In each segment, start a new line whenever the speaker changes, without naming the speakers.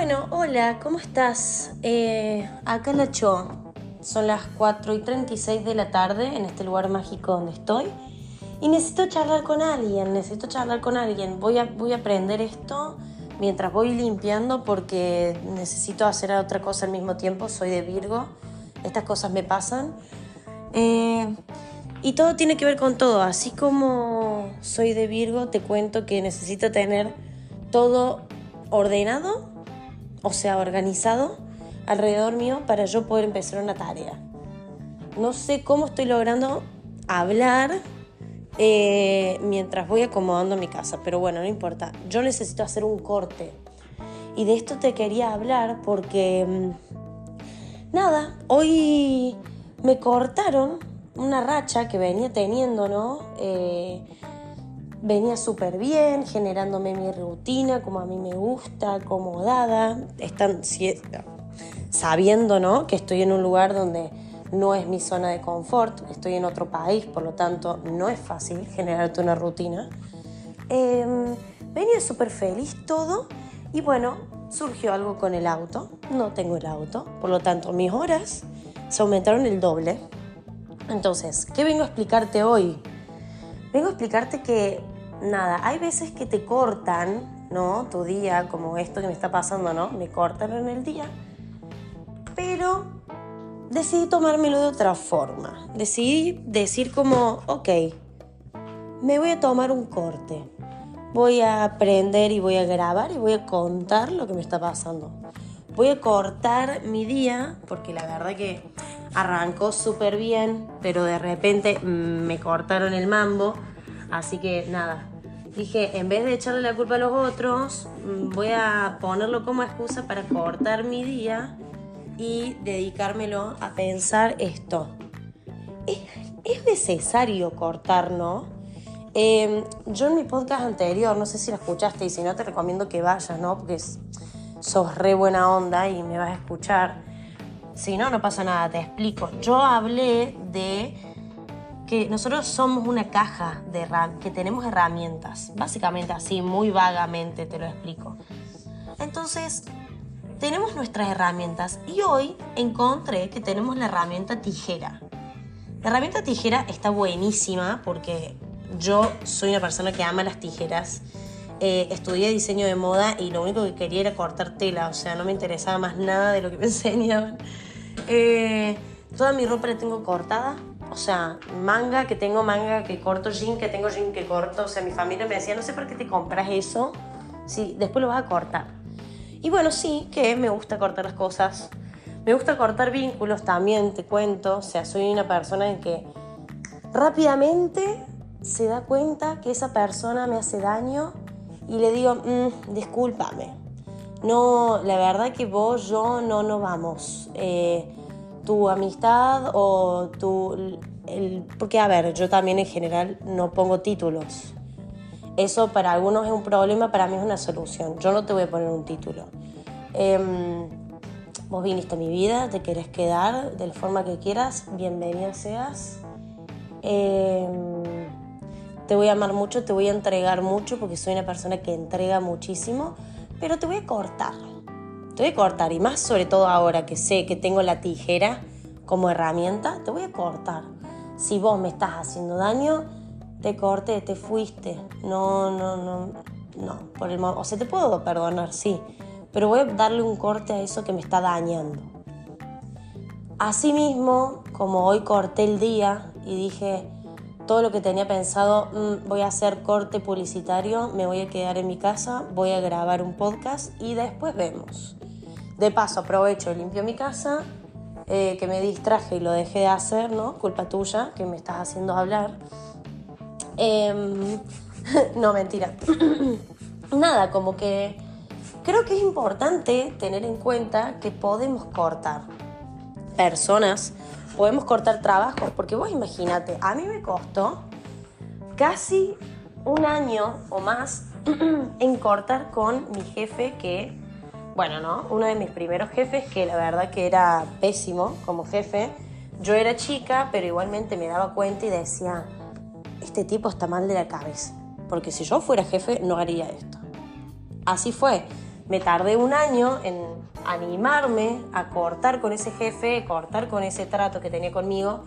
Bueno, hola, ¿cómo estás? Eh, acá la Cho. Son las 4 y 36 de la tarde en este lugar mágico donde estoy. Y necesito charlar con alguien, necesito charlar con alguien. Voy a, voy a aprender esto mientras voy limpiando porque necesito hacer otra cosa al mismo tiempo. Soy de Virgo, estas cosas me pasan. Eh, y todo tiene que ver con todo. Así como soy de Virgo, te cuento que necesito tener todo ordenado, o sea, organizado alrededor mío para yo poder empezar una tarea. No sé cómo estoy logrando hablar eh, mientras voy acomodando mi casa, pero bueno, no importa. Yo necesito hacer un corte. Y de esto te quería hablar porque, mm, nada, hoy me cortaron una racha que venía teniendo, ¿no? Eh, venía súper bien, generándome mi rutina como a mí me gusta, acomodada, están sabiendo, ¿no? Que estoy en un lugar donde no es mi zona de confort, estoy en otro país, por lo tanto no es fácil generarte una rutina. Em, venía súper feliz todo y bueno, surgió algo con el auto, no tengo el auto, por lo tanto mis horas se aumentaron el doble. Entonces, ¿qué vengo a explicarte hoy? Vengo a explicarte que, nada, hay veces que te cortan, ¿no? Tu día, como esto que me está pasando, ¿no? Me cortan en el día, pero decidí tomármelo de otra forma. Decidí decir como, ok, me voy a tomar un corte. Voy a aprender y voy a grabar y voy a contar lo que me está pasando. Voy a cortar mi día, porque la verdad que arrancó súper bien, pero de repente me cortaron el mambo. Así que nada, dije, en vez de echarle la culpa a los otros, mm, voy a ponerlo como excusa para cortar mi día y dedicármelo a pensar esto. ¿Es, necesario cortar, no? Em, yo en mi podcast anterior, no sé si lo escuchaste y si no te recomiendo que vayas, ¿no? Porque sos re buena onda y me vas a escuchar. Si no, no pasa nada, te explico. Yo hablé de que nosotros somos una caja de que tenemos herramientas. Básicamente así, muy vagamente te lo explico. Entonces, tenemos nuestras herramientas y hoy encontré que tenemos la herramienta tijera. La herramienta tijera está buenísima porque yo soy una persona que ama las tijeras. Eh, estudié diseño de moda y lo único que quería era cortar tela, o sea, no me interesaba más nada de lo que me enseñaban. Eh, toda mi ropa la tengo cortada, o sea, manga que tengo manga que corto, jean que tengo jean que corto, o sea, mi familia me decía, no sé por qué te compras eso, si después lo vas a cortar. Y bueno, sí, que me gusta cortar las cosas. Me gusta cortar vínculos también, te cuento. O sea, soy una persona en que rápidamente se da cuenta que esa persona me hace daño y le digo, mm, discúlpame. No, la verdad que vos, yo no nos vamos. Eh, tu amistad o tu... El, porque, a ver, yo también en general no pongo títulos. Eso para algunos es un problema, para mí es una solución. Yo no te voy a poner un título. Em, vos viniste a mi vida, te querés quedar de la forma que quieras, bienvenida seas. Em, te voy a amar mucho, te voy a entregar mucho porque soy una persona que entrega muchísimo, pero te voy a cortar. Te voy a cortar y más sobre todo ahora que sé que tengo la tijera como herramienta, te voy a cortar. Si vos me estás haciendo daño, te corté, te fuiste. No, no, no, no. Por el, o sea, te puedo perdonar, sí, pero voy a darle un corte a eso que me está dañando. Asimismo, como hoy corté el día y dije todo lo que tenía pensado, mm, voy a hacer corte publicitario, me voy a quedar en mi casa, voy a grabar un podcast y después vemos. De paso aprovecho y limpio mi casa, eh, que me distraje y lo dejé de hacer, ¿no? Culpa tuya, que me estás haciendo hablar. Em, no, mentira. Nada, como que creo que es importante tener en cuenta que podemos cortar personas, podemos cortar trabajos, porque vos imagínate, a mí me costó casi un año o más en cortar con mi jefe que, bueno, ¿no? Uno de mis primeros jefes que la verdad que era pésimo como jefe. Yo era chica, pero igualmente me daba cuenta y decía, este tipo está mal de la cabeza, porque si yo fuera jefe no haría esto. Así fue. me tardé un año en animarme a cortar con ese jefe, cortar con ese trato que tenía conmigo.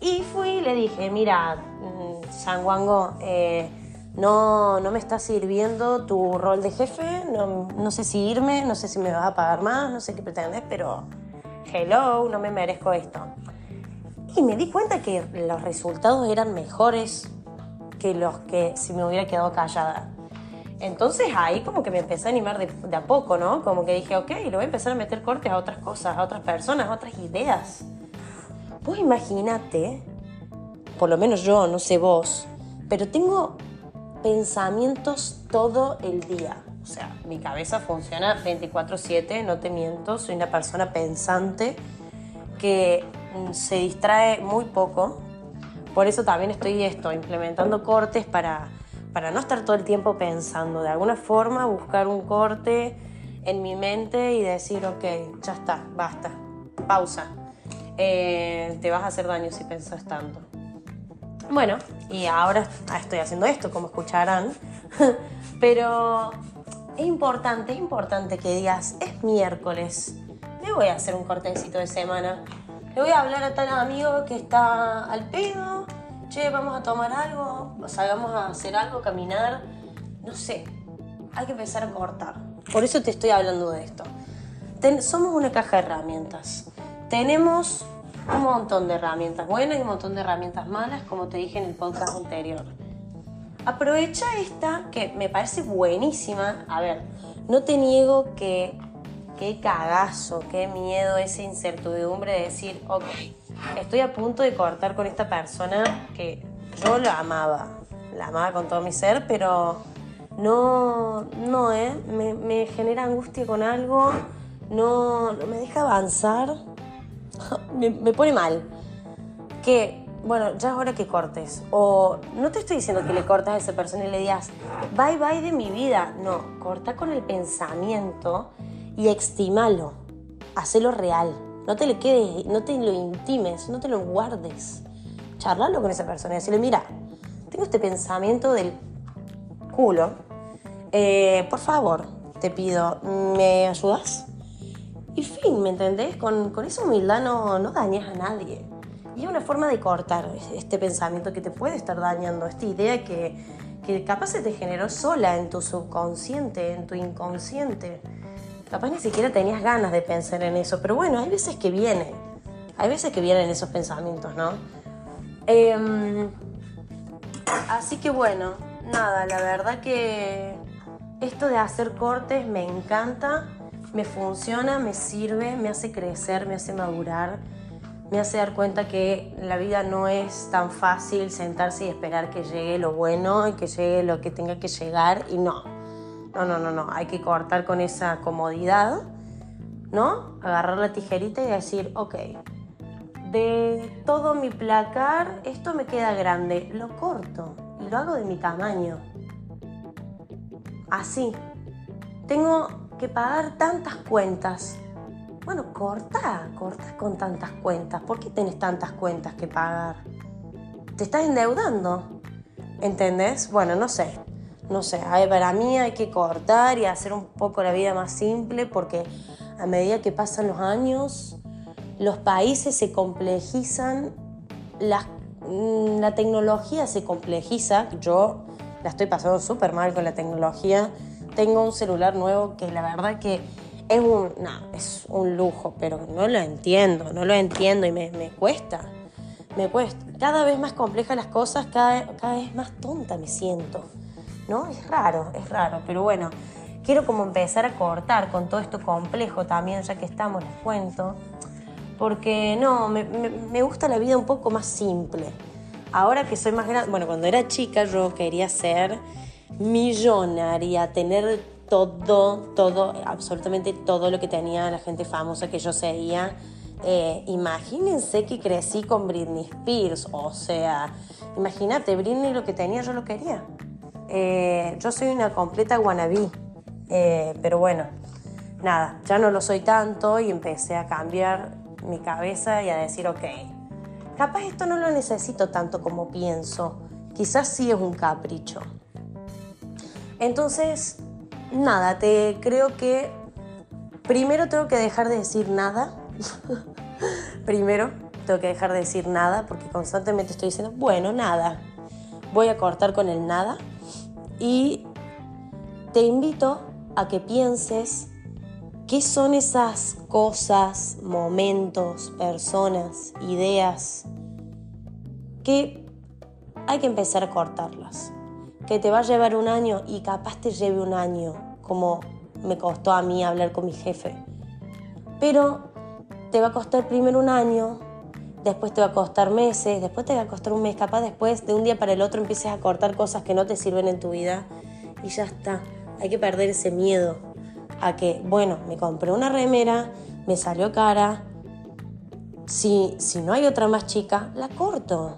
Y fui y le dije, mira, mm, Sanguango, eh, no, no me está sirviendo tu rol de jefe, no, no, sé si irme, no sé si me vas a pagar más, no sé qué pretendes, pero hello, no me merezco esto. Y me di cuenta que los resultados eran mejores que los que si me hubiera quedado callada. Entonces ahí como que me empecé a animar de, a poco, ¿no? Como que dije, ok, le voy a empezar a meter cortes a otras cosas, a otras personas, a otras ideas. Pues imagínate, por lo menos yo, no sé vos, pero tengo pensamientos todo el día. O sea, mi cabeza funciona 24/7, no te miento, soy una persona pensante que se distrae muy poco. Por eso también estoy esto, implementando cortes para para no estar todo el tiempo pensando, de alguna forma buscar un corte en mi mente y decir, ok, ya está, basta, pausa. Eh, te vas a hacer daño si pensas tanto. Bueno, y ahora estoy haciendo esto, como escucharán, pero es importante, es importante que digas, es miércoles, me voy a hacer un cortecito de semana, le voy a hablar a tal amigo que está al pedo, che, vamos a tomar algo, salgamos a hacer algo, caminar, no sé, hay que empezar a cortar. Por eso te estoy hablando de esto. somos una caja de herramientas. Tenemos un montón de herramientas buenas y un montón de herramientas malas, como te dije en el podcast anterior. Aprovecha esta que me parece buenísima. A ver, no te niego que qué cagazo, qué miedo, esa incertidumbre de decir, ok, estoy a punto de cortar con esta persona que yo la amaba, la amaba con todo mi ser, pero no, no, ¿eh? Me, genera angustia con algo, no, me deja avanzar, me, pone mal. Que, bueno, ya es hora que cortes. O no te estoy diciendo que le cortas a esa persona y le digas, bye bye de mi vida. No, corta con el pensamiento y estimalo, hacelo real. No te le quedes, no te lo intimes, no te lo guardes. Charlalo con esa persona y decirle, mira, tengo este pensamiento del culo. Eh, por favor, te pido, ¿me ayudas? Y fin, ¿me entendés? Con, con esa humildad no, no dañas a nadie. Y es una forma de cortar este pensamiento que te puede estar dañando, esta idea que, que capaz se te generó sola en tu subconsciente, en tu inconsciente Capaz ni siquiera tenías ganas de pensar en eso, pero bueno, hay veces que vienen. Hay veces que vienen esos pensamientos, ¿no? Em, así que bueno, nada, la verdad que esto de hacer cortes me encanta, me funciona, me sirve, me hace crecer, me hace madurar, me hace dar cuenta que la vida no es tan fácil sentarse y esperar que llegue lo bueno y que llegue lo que tenga que llegar y no no, no, no, no. Hay que cortar con esa comodidad, ¿no? Agarrar la tijerita y decir, ok, de todo mi placar, esto me queda grande. Lo corto y lo hago de mi tamaño. Así. Tengo que pagar tantas cuentas. Bueno, corta, corta con tantas cuentas. ¿Por qué tenés tantas cuentas que pagar? Te estás endeudando. ¿Entendés? Bueno, no sé no sé, para mí hay que cortar y hacer un poco la vida más simple porque a medida que pasan los años, los países se complejizan, la, mm, la tecnología se complejiza. Yo la estoy pasando súper mal con la tecnología. Tengo un celular nuevo que la verdad que es un, es un lujo, pero no lo entiendo, no lo entiendo y me, cuesta. Me cuesta. Cada vez más complejas las cosas, cada vez más tonta me siento. ¿no? Es raro, es raro, pero bueno, quiero como empezar a cortar con todo esto complejo también, ya que estamos, les cuento, porque no, me, gusta la vida un poco más simple. Ahora que soy más grande, bueno, cuando era chica yo quería ser millonaria, tener todo, todo, absolutamente todo lo que tenía la gente famosa que yo seguía. Eh, imagínense que crecí con Britney Spears, o sea, imagínate, Britney lo que tenía, yo lo quería. Eh, yo soy una completa wannabe, eh, pero bueno, nada, ya no lo soy tanto y empecé a cambiar mi cabeza y a decir, ok, capaz esto no lo necesito tanto como pienso, quizás sí es un capricho. Entonces, nada, te creo que primero tengo que dejar de decir nada. primero tengo que dejar de decir nada porque constantemente estoy diciendo, bueno, nada. Voy a cortar con el nada y te invito a que pienses qué son esas cosas, momentos, personas, ideas que hay que empezar a cortarlas. Que te va a llevar un año y capaz te lleve un año, como me costó a mí hablar con mi jefe. Pero te va a costar primero un año, después te va a costar meses, después te va a costar un mes, capaz después de un día para el otro empieces a cortar cosas que no te sirven en tu vida y ya está. Hay que perder ese miedo a que, bueno, me compré una remera, me salió cara, si, si no hay otra más chica, la corto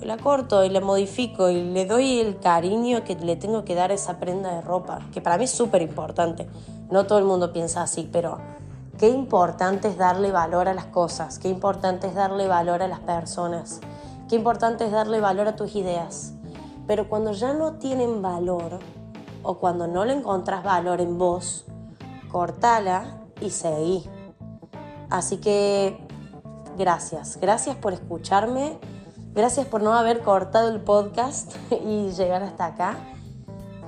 la corto y la modifico y le doy el cariño que le tengo que dar a esa prenda de ropa, que para mí es súper importante. No todo el mundo piensa así, pero qué importante es darle valor a las cosas, qué importante es darle valor a las personas, qué importante es darle valor a tus ideas. Pero cuando ya no tienen valor o cuando no le encontrás valor en vos, cortala y seguí. Así que gracias, gracias por escucharme Gracias por no haber cortado el podcast y llegar hasta acá.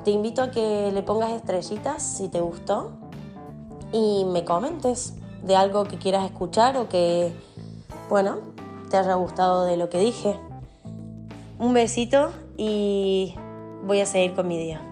Te invito a que le pongas estrellitas si te gustó y me comentes de algo que quieras escuchar o que, bueno, te haya gustado de lo que dije. Un besito y voy a seguir con mi día.